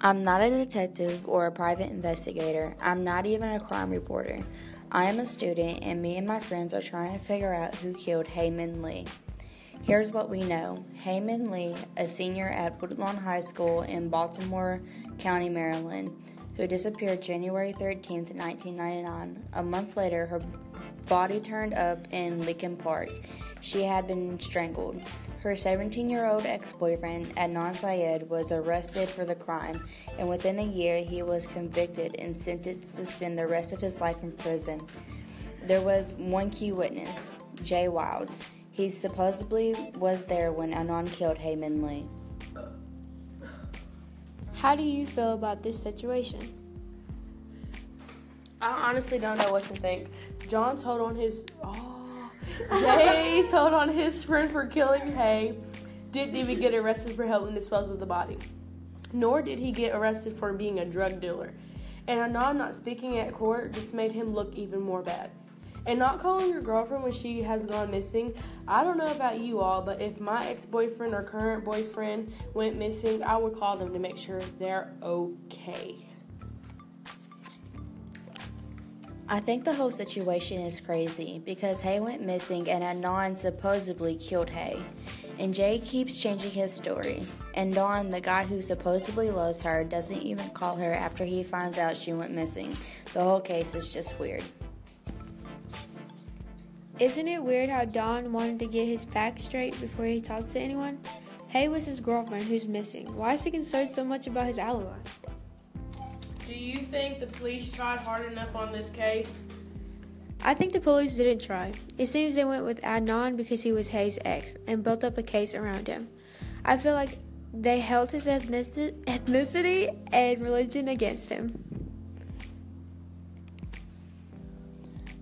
I'm not a detective or a private investigator. I'm not even a crime reporter. I am a student, and me and my friends are trying to figure out who killed Hae Min Lee. Here's what we know Hae Min Lee, a senior at Woodlawn High School in Baltimore County, Maryland, who disappeared January 13, 1999. A month later, her body turned up in Leakin Park. She had been strangled. Her 17 year old ex boyfriend, Adnan Syed, was arrested for the crime, and within a year, he was convicted and sentenced to spend the rest of his life in prison. There was one key witness, Jay Wilds. He supposedly was there when Adnan killed Hae Min Lee. How do you feel about this situation? I honestly don't know what to think. John told on his. Oh. Jay told on his friend for killing Hae. didn't even get arrested for helping dispose of the body. Nor did he get arrested for being a drug dealer. And Adnan not speaking at court just made him look even more bad. And not calling your girlfriend when she has gone missing, I don't know about you all, but if my ex boyfriend or current boyfriend went missing, I would call them to make sure they're okay. I think the whole situation is crazy because Hae went missing and Adnan supposedly killed Hae. And Jay keeps changing his story. And Don, the guy who supposedly loves her, doesn't even call her after he finds out she went missing. The whole case is just weird. Isn't it weird how Don wanted to get his facts straight before he talked to anyone? Hae was his girlfriend who's missing. Why is he concerned so much about his alibi? Do you think the police tried hard enough on this case? I think the police didn't try. It seems they went with Adnan because he was Hae's ex and built up a case around him. I feel like they held his ethnicity and religion against him.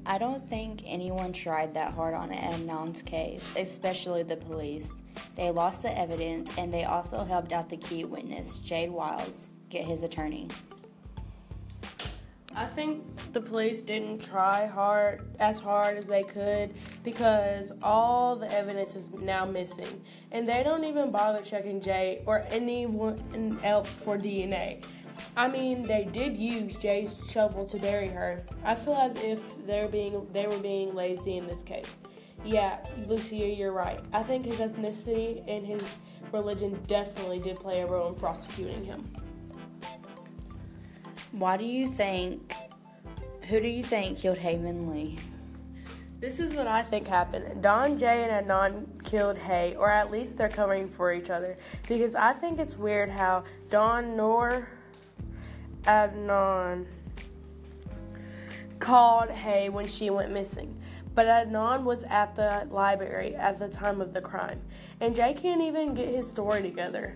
I don't think anyone tried that hard on Adnan's case, especially the police. They lost the evidence and they also helped out the key witness, Jay Wilds, get his attorney. I think the police didn't try hard as hard as they could because all the evidence is now missing, and they don't even bother checking Jay or anyone else for DNA. I mean, they did use Jay's shovel to bury her. I feel as if they're being they were being lazy in this case. Yeah, Lucia, you're right. I think his ethnicity and his religion definitely did play a role in prosecuting him. Why do you think? Who do you think killed Hae Lee? This is what I think happened. Don, Jay, and Adnan killed Hae, or at least they're covering for each other. Because I think it's weird how Don nor Adnan called Hae when she went missing. But Adnan was at the library at the time of the crime. And Jay can't even get his story together.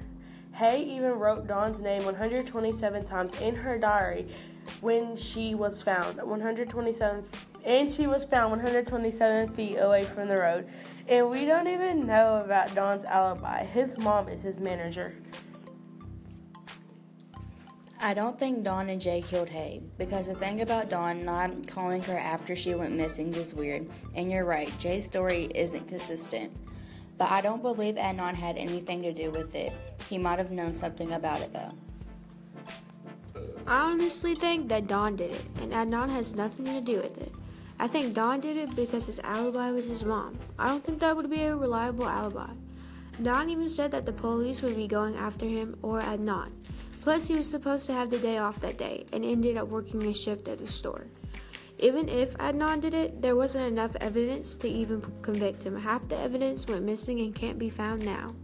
Hae even wrote Don's name 127 times in her diary when she was found 127 and she was found 127 feet away from the road. And we don't even know about Don's alibi. His mom is his manager. I don't think Don and Jay killed Hae because the thing about Don not calling her after she went missing is weird. And you're right, Jay's story isn't consistent. But I don't believe Adnan had anything to do with it. He might have known something about it though. I honestly think that Don did it, and Adnan has nothing to do with it. I think Don did it because his alibi was his mom. I don't think that would be a reliable alibi. Don even said that the police would be going after him or Adnan. Plus, he was supposed to have the day off that day and ended up working a shift at the store. Even if Adnan did it, there wasn't enough evidence to even convict him. Half the evidence went missing and can't be found now.